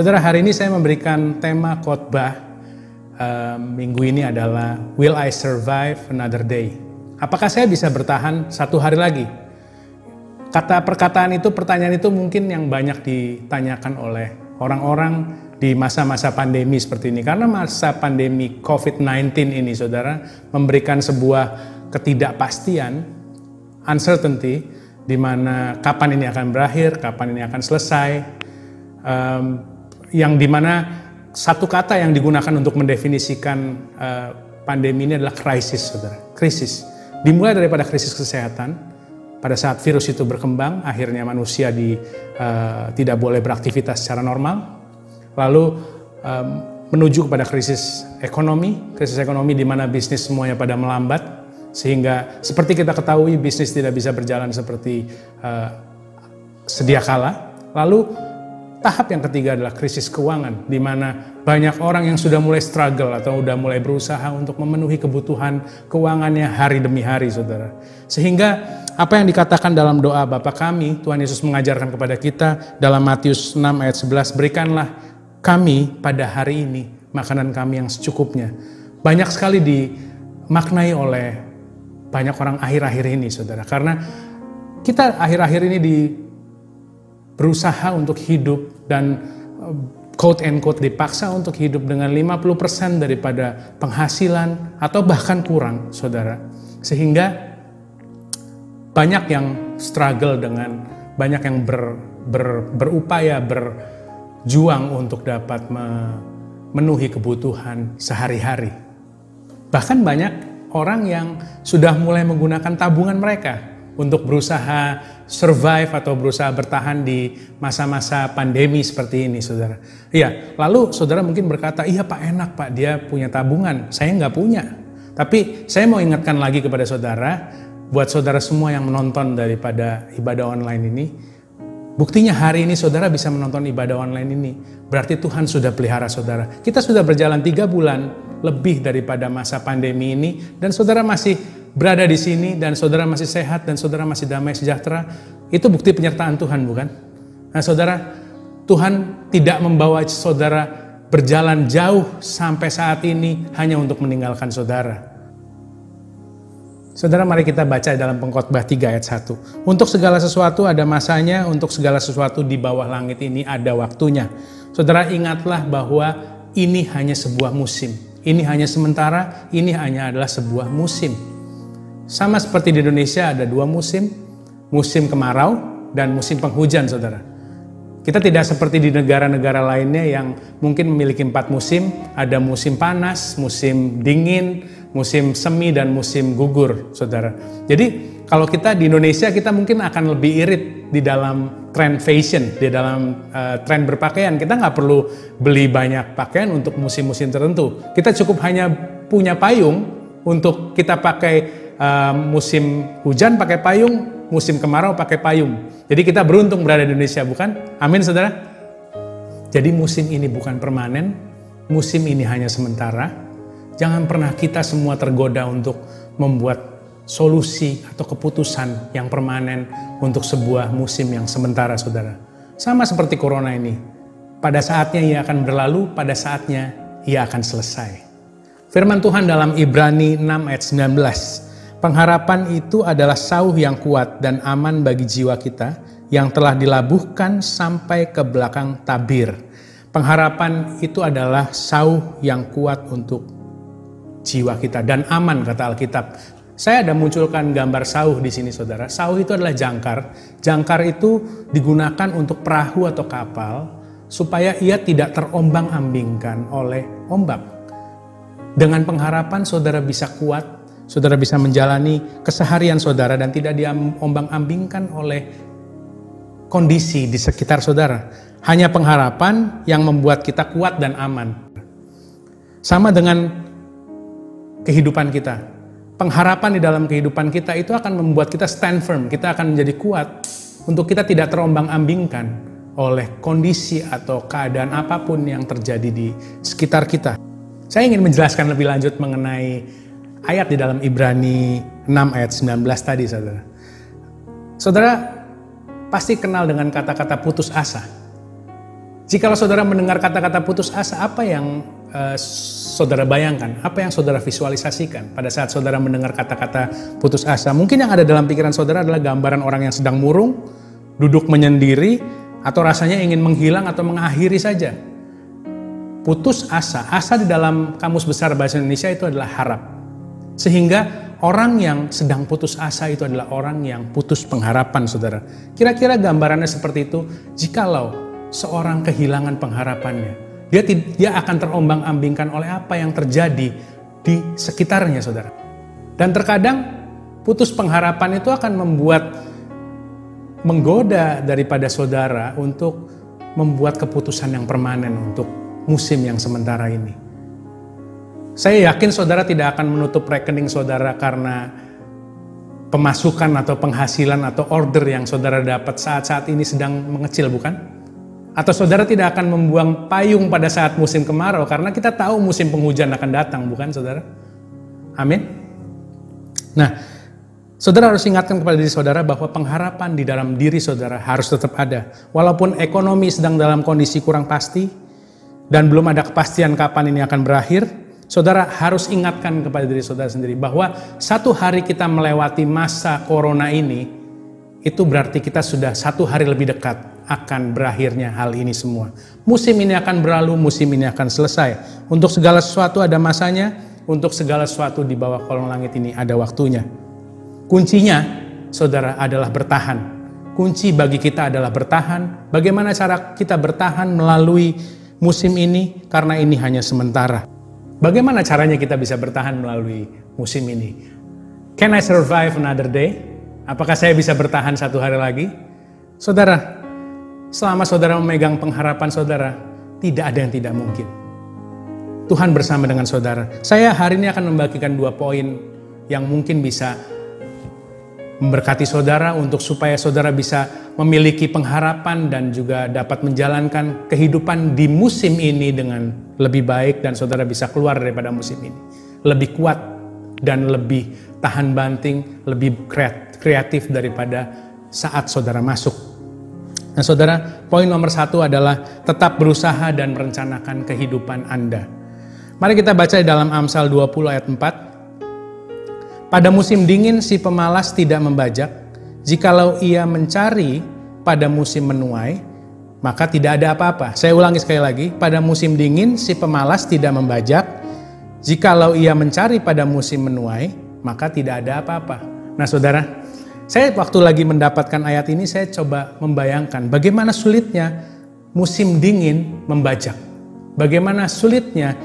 Saudara, hari ini saya memberikan tema khotbah uh, minggu ini adalah Will I Survive Another Day? Apakah saya bisa bertahan satu hari lagi? Kata perkataan itu, pertanyaan itu mungkin yang banyak ditanyakan oleh orang-orang di masa-masa pandemi seperti ini. Karena masa pandemi COVID-19 ini, saudara, memberikan sebuah ketidakpastian, uncertainty, di mana kapan ini akan berakhir, kapan ini akan selesai, um, yang di mana satu kata yang digunakan untuk mendefinisikan uh, pandemi ini adalah krisis, saudara. Krisis. Dimulai daripada krisis kesehatan, pada saat virus itu berkembang, akhirnya manusia di, uh, tidak boleh beraktivitas secara normal. Lalu um, menuju kepada krisis ekonomi, krisis ekonomi di mana bisnis semuanya pada melambat, sehingga seperti kita ketahui bisnis tidak bisa berjalan seperti uh, sedia kala. Lalu Tahap yang ketiga adalah krisis keuangan, di mana banyak orang yang sudah mulai struggle atau sudah mulai berusaha untuk memenuhi kebutuhan keuangannya hari demi hari, saudara. Sehingga apa yang dikatakan dalam doa Bapa kami, Tuhan Yesus mengajarkan kepada kita dalam Matius 6 ayat 11, berikanlah kami pada hari ini makanan kami yang secukupnya. Banyak sekali dimaknai oleh banyak orang akhir-akhir ini, saudara. Karena kita akhir-akhir ini di berusaha untuk hidup dan eh, quote and quote dipaksa untuk hidup dengan 50% daripada penghasilan atau bahkan kurang, saudara. Sehingga banyak yang struggle dengan banyak yang ber, ber, berupaya berjuang untuk dapat memenuhi kebutuhan sehari-hari. Bahkan banyak orang yang sudah mulai menggunakan tabungan mereka untuk berusaha survive atau berusaha bertahan di masa-masa pandemi seperti ini, saudara. Iya, lalu saudara mungkin berkata, iya pak enak pak, dia punya tabungan, saya nggak punya. Tapi saya mau ingatkan lagi kepada saudara, buat saudara semua yang menonton daripada ibadah online ini, buktinya hari ini saudara bisa menonton ibadah online ini, berarti Tuhan sudah pelihara saudara. Kita sudah berjalan tiga bulan lebih daripada masa pandemi ini, dan saudara masih berada di sini dan saudara masih sehat dan saudara masih damai sejahtera, itu bukti penyertaan Tuhan bukan? Nah saudara, Tuhan tidak membawa saudara berjalan jauh sampai saat ini hanya untuk meninggalkan saudara. Saudara mari kita baca dalam pengkhotbah 3 ayat 1. Untuk segala sesuatu ada masanya, untuk segala sesuatu di bawah langit ini ada waktunya. Saudara ingatlah bahwa ini hanya sebuah musim. Ini hanya sementara, ini hanya adalah sebuah musim. Sama seperti di Indonesia ada dua musim, musim kemarau dan musim penghujan saudara. Kita tidak seperti di negara-negara lainnya yang mungkin memiliki empat musim, ada musim panas, musim dingin, musim semi, dan musim gugur, saudara. Jadi kalau kita di Indonesia kita mungkin akan lebih irit di dalam tren fashion, di dalam uh, tren berpakaian. Kita nggak perlu beli banyak pakaian untuk musim-musim tertentu. Kita cukup hanya punya payung untuk kita pakai uh, musim hujan pakai payung, musim kemarau pakai payung. Jadi kita beruntung berada di Indonesia, bukan? Amin, saudara. Jadi musim ini bukan permanen, musim ini hanya sementara. Jangan pernah kita semua tergoda untuk membuat solusi atau keputusan yang permanen untuk sebuah musim yang sementara, saudara. Sama seperti corona ini, pada saatnya ia akan berlalu, pada saatnya ia akan selesai. Firman Tuhan dalam Ibrani 6 ayat 19, Pengharapan itu adalah sauh yang kuat dan aman bagi jiwa kita yang telah dilabuhkan sampai ke belakang tabir. Pengharapan itu adalah sauh yang kuat untuk jiwa kita dan aman kata Alkitab. Saya ada munculkan gambar sauh di sini saudara. Sauh itu adalah jangkar. Jangkar itu digunakan untuk perahu atau kapal supaya ia tidak terombang-ambingkan oleh ombak. Dengan pengharapan saudara bisa kuat saudara bisa menjalani keseharian saudara dan tidak diombang-ambingkan oleh kondisi di sekitar saudara. Hanya pengharapan yang membuat kita kuat dan aman. Sama dengan kehidupan kita. Pengharapan di dalam kehidupan kita itu akan membuat kita stand firm, kita akan menjadi kuat untuk kita tidak terombang-ambingkan oleh kondisi atau keadaan apa pun yang terjadi di sekitar kita. Saya ingin menjelaskan lebih lanjut mengenai ayat di dalam Ibrani 6 ayat 19 tadi saudara. Saudara pasti kenal dengan kata-kata putus asa. Jikalau saudara mendengar kata-kata putus asa, apa yang uh, saudara bayangkan? Apa yang saudara visualisasikan pada saat saudara mendengar kata-kata putus asa? Mungkin yang ada dalam pikiran saudara adalah gambaran orang yang sedang murung, duduk menyendiri, atau rasanya ingin menghilang atau mengakhiri saja. Putus asa, asa di dalam kamus besar bahasa Indonesia itu adalah harap. Sehingga orang yang sedang putus asa itu adalah orang yang putus pengharapan, saudara. Kira-kira gambarannya seperti itu, jikalau seorang kehilangan pengharapannya. Dia dia akan terombang-ambingkan oleh apa yang terjadi di sekitarnya, Saudara. Dan terkadang putus pengharapan itu akan membuat menggoda daripada saudara untuk membuat keputusan yang permanen untuk musim yang sementara ini. Saya yakin saudara tidak akan menutup rekening saudara karena pemasukan atau penghasilan atau order yang saudara dapat saat-saat ini sedang mengecil, bukan? Atau saudara tidak akan membuang payung pada saat musim kemarau karena kita tahu musim penghujan akan datang, bukan saudara? Amin. Nah, saudara harus ingatkan kepada diri saudara bahwa pengharapan di dalam diri saudara harus tetap ada. Walaupun ekonomi sedang dalam kondisi kurang pasti dan belum ada kepastian kapan ini akan berakhir, saudara harus ingatkan kepada diri saudara sendiri bahwa satu hari kita melewati masa corona ini, itu berarti kita sudah satu hari lebih dekat akan berakhirnya hal ini semua. Musim ini akan berlalu, musim ini akan selesai. Untuk segala sesuatu ada masanya, untuk segala sesuatu di bawah kolong langit ini ada waktunya. Kuncinya, saudara, adalah bertahan. Kunci bagi kita adalah bertahan. Bagaimana cara kita bertahan melalui musim ini? Karena ini hanya sementara. Bagaimana caranya kita bisa bertahan melalui musim ini? Can I survive another day? Apakah saya bisa bertahan satu hari lagi? Saudara, Selama saudara memegang pengharapan saudara, tidak ada yang tidak mungkin. Tuhan bersama dengan saudara. Saya hari ini akan membagikan dua poin yang mungkin bisa memberkati saudara untuk supaya saudara bisa memiliki pengharapan dan juga dapat menjalankan kehidupan di musim ini dengan lebih baik dan saudara bisa keluar daripada musim ini. Lebih kuat dan lebih tahan banting, lebih kreatif daripada saat saudara masuk Nah saudara, poin nomor satu adalah tetap berusaha dan merencanakan kehidupan Anda. Mari kita baca dalam Amsal 20 ayat 4. Pada musim dingin si pemalas tidak membajak, jikalau ia mencari pada musim menuai, maka tidak ada apa-apa. Saya ulangi sekali lagi, pada musim dingin si pemalas tidak membajak, jikalau ia mencari pada musim menuai, maka tidak ada apa-apa. Nah saudara, saya waktu lagi mendapatkan ayat ini saya coba membayangkan bagaimana sulitnya musim dingin membajak. Bagaimana sulitnya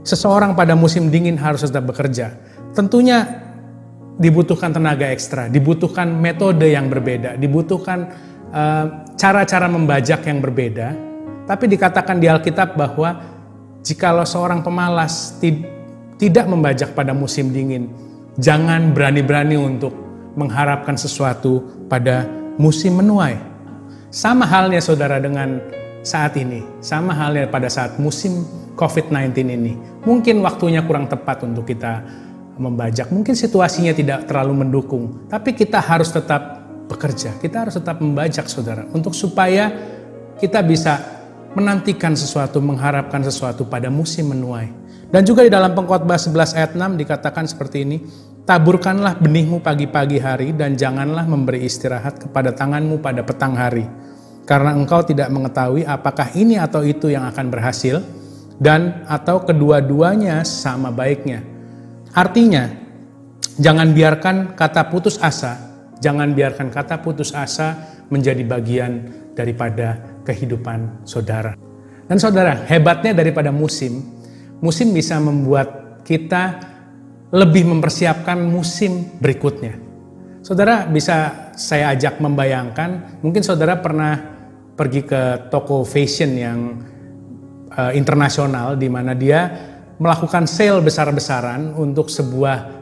seseorang pada musim dingin harus tetap bekerja. Tentunya dibutuhkan tenaga ekstra, dibutuhkan metode yang berbeda, dibutuhkan eh, cara-cara uh, membajak yang berbeda. Tapi dikatakan di Alkitab bahwa jikalau seorang pemalas tidak membajak pada musim dingin, jangan berani-berani untuk mengharapkan sesuatu pada musim menuai. Sama halnya saudara dengan saat ini, sama halnya pada saat musim COVID-19 ini. Mungkin waktunya kurang tepat untuk kita membajak, mungkin situasinya tidak terlalu mendukung, tapi kita harus tetap bekerja, kita harus tetap membajak saudara, untuk supaya kita bisa menantikan sesuatu, mengharapkan sesuatu pada musim menuai. Dan juga di dalam pengkhotbah 11 ayat 6 dikatakan seperti ini, Taburkanlah benihmu pagi-pagi hari dan janganlah memberi istirahat kepada tanganmu pada petang hari. Karena engkau tidak mengetahui apakah ini atau itu yang akan berhasil dan atau kedua-duanya sama baiknya. Artinya, jangan biarkan kata putus asa, jangan biarkan kata putus asa menjadi bagian daripada kehidupan saudara. Dan saudara, hebatnya daripada musim, musim bisa membuat kita lebih mempersiapkan musim berikutnya. Saudara bisa saya ajak membayangkan, mungkin saudara pernah pergi ke toko fashion yang uh, internasional di mana dia melakukan sale besar-besaran untuk sebuah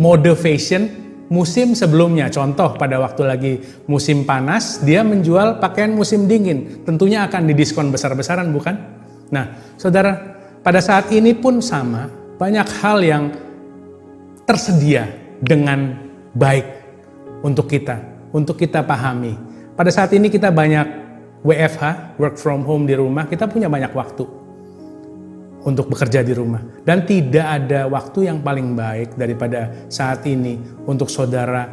mode fashion musim sebelumnya. Contoh pada waktu lagi musim panas, dia menjual pakaian musim dingin. Tentunya akan didiskon besar-besaran bukan? Nah, saudara, pada saat ini pun sama, banyak hal yang tersedia dengan baik untuk kita, untuk kita pahami. Pada saat ini kita banyak WFH, work from home di rumah, kita punya banyak waktu untuk bekerja di rumah. Dan tidak ada waktu yang paling baik daripada saat ini untuk saudara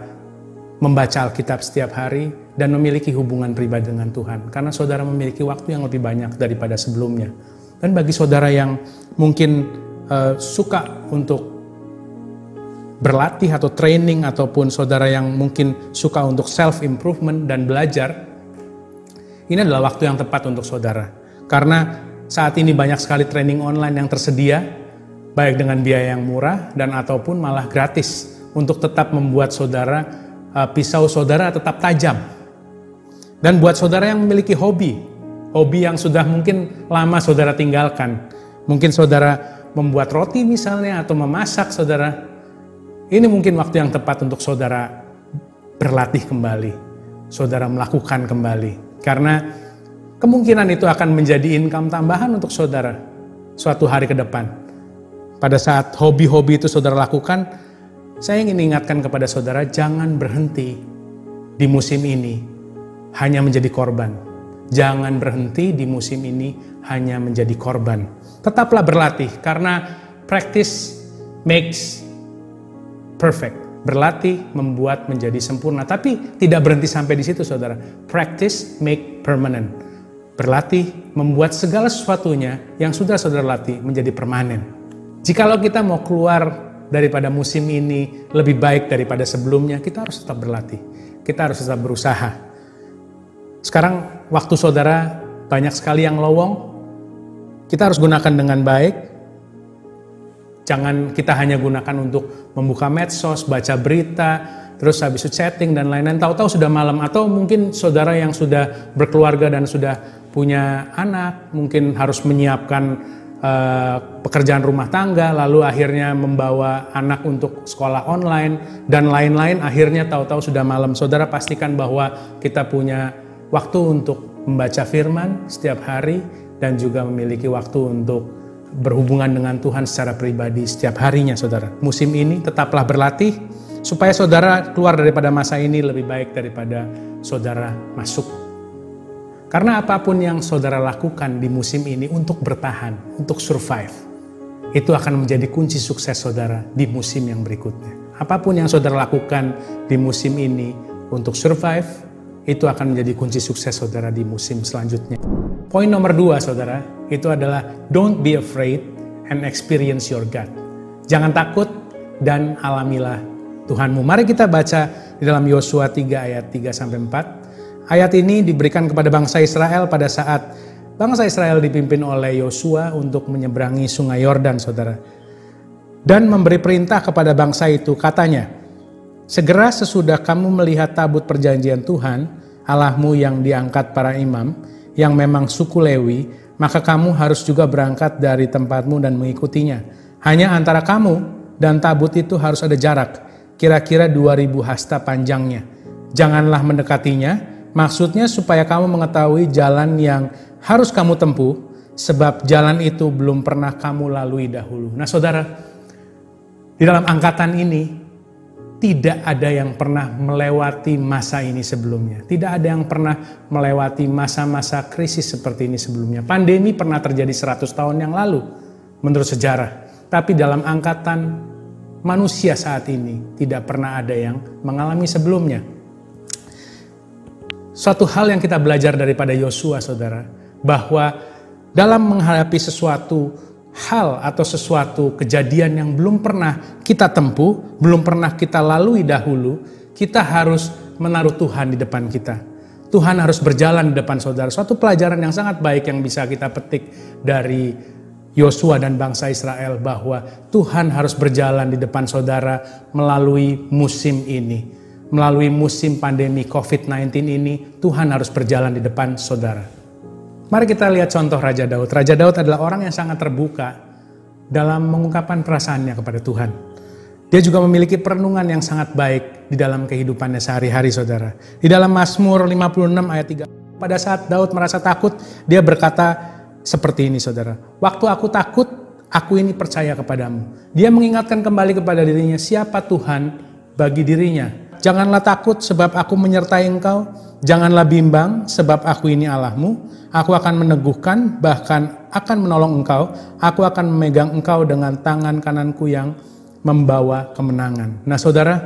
membaca Alkitab setiap hari dan memiliki hubungan pribadi dengan Tuhan. Karena saudara memiliki waktu yang lebih banyak daripada sebelumnya. Dan bagi saudara yang mungkin uh, suka untuk berlatih atau training ataupun saudara yang mungkin suka untuk self improvement dan belajar, ini adalah waktu yang tepat untuk saudara. Karena saat ini banyak sekali training online yang tersedia, baik dengan biaya yang murah dan ataupun malah gratis untuk tetap membuat saudara uh, pisau saudara tetap tajam. Dan buat saudara yang memiliki hobi, hobi yang sudah mungkin lama saudara tinggalkan, mungkin saudara membuat roti misalnya atau memasak saudara, ini mungkin waktu yang tepat untuk saudara berlatih kembali, saudara melakukan kembali. Karena kemungkinan itu akan menjadi income tambahan untuk saudara suatu hari ke depan. Pada saat hobi-hobi itu saudara lakukan, saya ingin ingatkan kepada saudara jangan berhenti di musim ini hanya menjadi korban. Jangan berhenti di musim ini hanya menjadi korban. Tetaplah berlatih karena practice makes perfect. Berlatih membuat menjadi sempurna, tapi tidak berhenti sampai di situ, saudara. Practice make permanent. Berlatih membuat segala sesuatunya yang sudah saudara latih menjadi permanen. Jikalau kita mau keluar daripada musim ini lebih baik daripada sebelumnya, kita harus tetap berlatih. Kita harus tetap berusaha. Sekarang waktu saudara banyak sekali yang lowong, kita harus gunakan dengan baik, Jangan kita hanya gunakan untuk membuka medsos, baca berita, terus habis itu chatting dan lain-lain. Tahu-tahu sudah malam atau mungkin saudara yang sudah berkeluarga dan sudah punya anak, mungkin harus menyiapkan uh, pekerjaan rumah tangga, lalu akhirnya membawa anak untuk sekolah online dan lain-lain. Akhirnya tahu-tahu sudah malam. Saudara pastikan bahwa kita punya waktu untuk membaca firman setiap hari dan juga memiliki waktu untuk berhubungan dengan Tuhan secara pribadi setiap harinya saudara. Musim ini tetaplah berlatih supaya saudara keluar daripada masa ini lebih baik daripada saudara masuk. Karena apa pun yang saudara lakukan di musim ini untuk bertahan, untuk survive, itu akan menjadi kunci sukses saudara di musim yang berikutnya. Apa pun yang saudara lakukan di musim ini untuk survive, itu akan menjadi kunci sukses saudara di musim selanjutnya. Poin nomor dua saudara, itu adalah don't be afraid and experience your God. Jangan takut dan alamilah Tuhanmu. Mari kita baca di dalam Yosua 3 ayat 3 sampai 4. Ayat ini diberikan kepada bangsa Israel pada saat bangsa Israel dipimpin oleh Yosua untuk menyeberangi sungai Yordan, Saudara. Dan memberi perintah kepada bangsa itu, katanya, Segera sesudah kamu melihat tabut perjanjian Tuhan, Allahmu yang diangkat para imam, yang memang suku Lewi, maka kamu harus juga berangkat dari tempatmu dan mengikutinya. Hanya antara kamu dan tabut itu harus ada jarak, kira-kira 2000 hasta panjangnya. Janganlah mendekatinya, maksudnya supaya kamu mengetahui jalan yang harus kamu tempuh, sebab jalan itu belum pernah kamu lalui dahulu. Nah saudara, di dalam angkatan ini, tidak ada yang pernah melewati masa ini sebelumnya. Tidak ada yang pernah melewati masa-masa krisis seperti ini sebelumnya. Pandemi pernah terjadi 100 tahun yang lalu menurut sejarah. Tapi dalam angkatan manusia saat ini tidak pernah ada yang mengalami sebelumnya. Suatu hal yang kita belajar daripada Yosua saudara, bahwa dalam menghadapi sesuatu hal atau sesuatu kejadian yang belum pernah kita tempuh, belum pernah kita lalui dahulu, kita harus menaruh Tuhan di depan kita. Tuhan harus berjalan di depan saudara. Suatu pelajaran yang sangat baik yang bisa kita petik dari Yosua dan bangsa Israel bahwa Tuhan harus berjalan di depan saudara melalui musim ini. Melalui musim pandemi COVID-19 ini, Tuhan harus berjalan di depan saudara. Mari kita lihat contoh Raja Daud. Raja Daud adalah orang yang sangat terbuka dalam mengungkapkan perasaannya kepada Tuhan. Dia juga memiliki perenungan yang sangat baik di dalam kehidupannya sehari-hari saudara. Di dalam Mazmur 56 ayat 3. Pada saat Daud merasa takut, dia berkata seperti ini saudara. Waktu aku takut, aku ini percaya kepadamu. Dia mengingatkan kembali kepada dirinya siapa Tuhan bagi dirinya. janganlah takut sebab aku menyertai engkau, janganlah bimbang sebab aku ini Allahmu, aku akan meneguhkan bahkan akan menolong engkau, aku akan memegang engkau dengan tangan kananku yang membawa kemenangan. Nah saudara,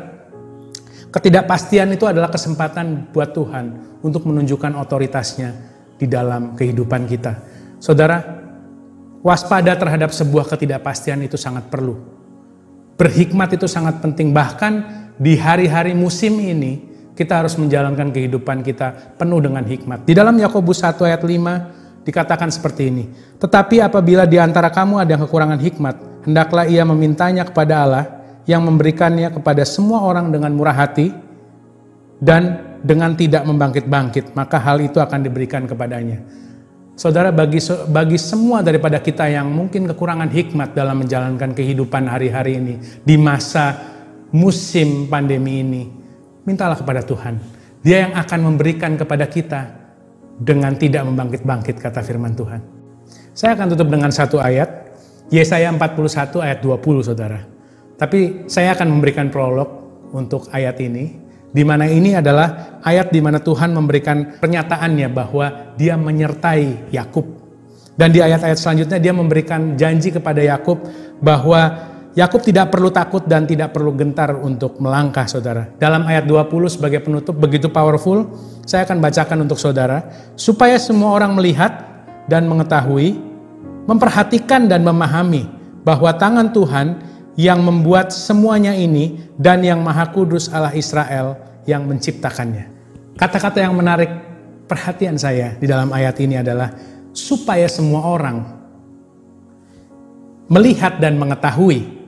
ketidakpastian itu adalah kesempatan buat Tuhan untuk menunjukkan otoritasnya di dalam kehidupan kita. Saudara, waspada terhadap sebuah ketidakpastian itu sangat perlu. Berhikmat itu sangat penting, bahkan di hari-hari musim ini kita harus menjalankan kehidupan kita penuh dengan hikmat. Di dalam Yakobus 1 ayat 5 dikatakan seperti ini. Tetapi apabila di antara kamu ada yang kekurangan hikmat, hendaklah ia memintanya kepada Allah yang memberikannya kepada semua orang dengan murah hati dan dengan tidak membangkit-bangkit, maka hal itu akan diberikan kepadanya. Saudara, bagi bagi semua daripada kita yang mungkin kekurangan hikmat dalam menjalankan kehidupan hari-hari ini di masa musim pandemi ini, mintalah kepada Tuhan. Dia yang akan memberikan kepada kita dengan tidak membangkit-bangkit kata firman Tuhan. Saya akan tutup dengan satu ayat, Yesaya 41 ayat 20 saudara. Tapi saya akan memberikan prolog untuk ayat ini, di mana ini adalah ayat di mana Tuhan memberikan pernyataannya bahwa dia menyertai Yakub. Dan di ayat-ayat selanjutnya dia memberikan janji kepada Yakub bahwa Yakub tidak perlu takut dan tidak perlu gentar untuk melangkah saudara. Dalam ayat 20 sebagai penutup begitu powerful, saya akan bacakan untuk saudara. Supaya semua orang melihat dan mengetahui, memperhatikan dan memahami bahwa tangan Tuhan yang membuat semuanya ini dan yang maha kudus Allah Israel yang menciptakannya. Kata-kata yang menarik perhatian saya di dalam ayat ini adalah supaya semua orang melihat dan mengetahui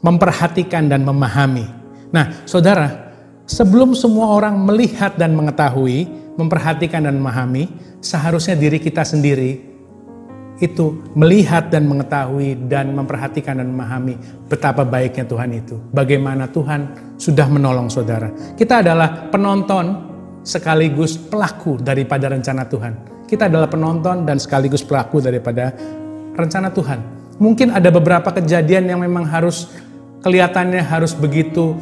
memperhatikan dan memahami. Nah, saudara, sebelum semua orang melihat dan mengetahui, memperhatikan dan memahami, seharusnya diri kita sendiri itu melihat dan mengetahui dan memperhatikan dan memahami betapa baiknya Tuhan itu. Bagaimana Tuhan sudah menolong saudara. Kita adalah penonton sekaligus pelaku daripada rencana Tuhan. Kita adalah penonton dan sekaligus pelaku daripada rencana Tuhan. Mungkin ada beberapa kejadian yang memang harus kelihatannya harus begitu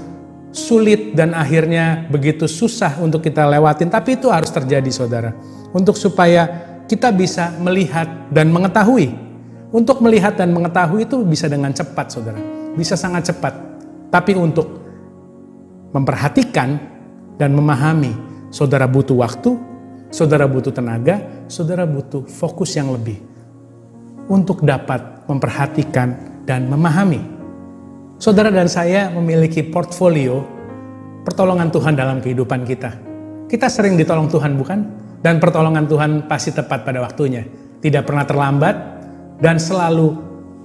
sulit dan akhirnya begitu susah untuk kita lewatin, tapi itu harus terjadi saudara. Untuk supaya kita bisa melihat dan mengetahui. Untuk melihat dan mengetahui itu bisa dengan cepat saudara. Bisa sangat cepat. Tapi untuk memperhatikan dan memahami, saudara butuh waktu, saudara butuh tenaga, saudara butuh fokus yang lebih. Untuk dapat memperhatikan dan memahami. Saudara dan saya memiliki portfolio pertolongan Tuhan dalam kehidupan kita. Kita sering ditolong Tuhan, bukan? Dan pertolongan Tuhan pasti tepat pada waktunya. Tidak pernah terlambat dan selalu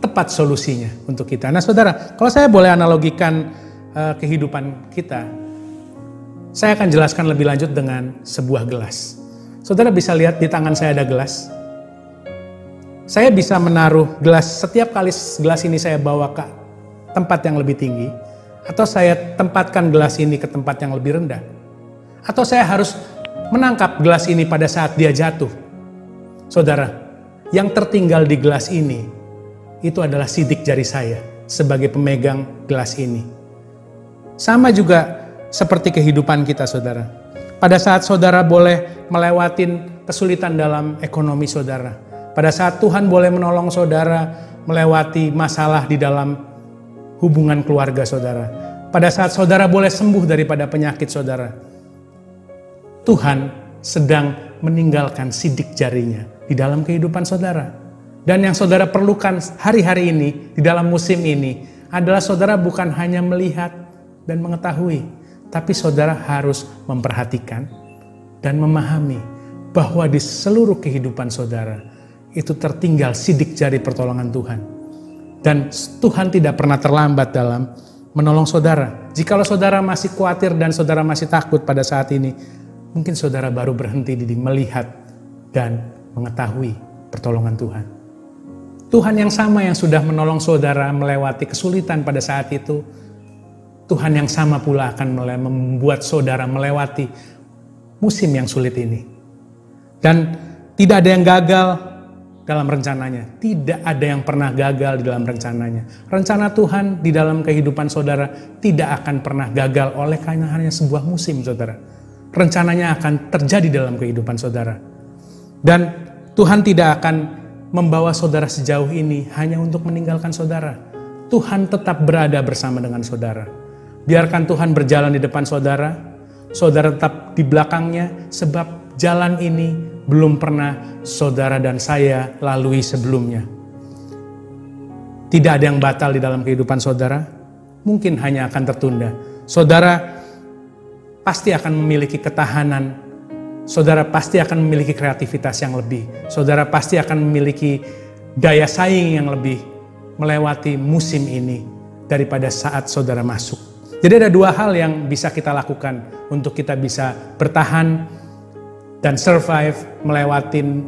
tepat solusinya untuk kita. Nah, saudara, kalau saya boleh analogikan uh, kehidupan kita, saya akan jelaskan lebih lanjut dengan sebuah gelas. Saudara bisa lihat di tangan saya ada gelas. Saya bisa menaruh gelas setiap kali gelas ini saya bawa ke tempat yang lebih tinggi, atau saya tempatkan gelas ini ke tempat yang lebih rendah, atau saya harus menangkap gelas ini pada saat dia jatuh. Saudara, yang tertinggal di gelas ini itu adalah sidik jari saya sebagai pemegang gelas ini. Sama juga seperti kehidupan kita, saudara. Pada saat saudara boleh melewatin kesulitan dalam ekonomi saudara, pada saat Tuhan boleh menolong saudara melewati masalah di dalam hubungan keluarga saudara. Pada saat saudara boleh sembuh daripada penyakit saudara, Tuhan sedang meninggalkan sidik jarinya di dalam kehidupan saudara. Dan yang saudara perlukan hari-hari ini, di dalam musim ini, adalah saudara bukan hanya melihat dan mengetahui, tapi saudara harus memperhatikan dan memahami bahwa di seluruh kehidupan saudara itu tertinggal sidik jari pertolongan Tuhan dan Tuhan tidak pernah terlambat dalam menolong saudara. Jikalau saudara masih khawatir dan saudara masih takut pada saat ini, mungkin saudara baru berhenti di melihat dan mengetahui pertolongan Tuhan. Tuhan yang sama yang sudah menolong saudara melewati kesulitan pada saat itu, Tuhan yang sama pula akan membuat saudara melewati musim yang sulit ini. Dan tidak ada yang gagal dalam rencananya. Tidak ada yang pernah gagal di dalam rencananya. Rencana Tuhan di dalam kehidupan saudara tidak akan pernah gagal oleh karena hanya sebuah musim saudara. Rencananya akan terjadi dalam kehidupan saudara. Dan Tuhan tidak akan membawa saudara sejauh ini hanya untuk meninggalkan saudara. Tuhan tetap berada bersama dengan saudara. Biarkan Tuhan berjalan di depan saudara, saudara tetap di belakangnya sebab jalan ini belum pernah saudara dan saya lalui sebelumnya. Tidak ada yang batal di dalam kehidupan saudara, mungkin hanya akan tertunda. Saudara pasti akan memiliki ketahanan, saudara pasti akan memiliki kreativitas yang lebih, saudara pasti akan memiliki daya saing yang lebih melewati musim ini daripada saat saudara masuk. Jadi ada dua hal yang bisa kita lakukan untuk kita bisa bertahan dan survive melewatin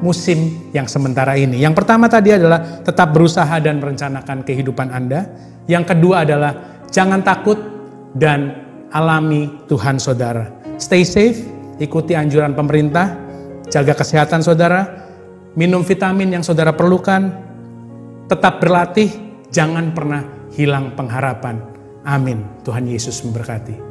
musim yang sementara ini. Yang pertama tadi adalah tetap berusaha dan merencanakan kehidupan Anda. Yang kedua adalah jangan takut dan alami Tuhan saudara. Stay safe, ikuti anjuran pemerintah, jaga kesehatan saudara, minum vitamin yang saudara perlukan, tetap berlatih, jangan pernah hilang pengharapan. Amin. Tuhan Yesus memberkati.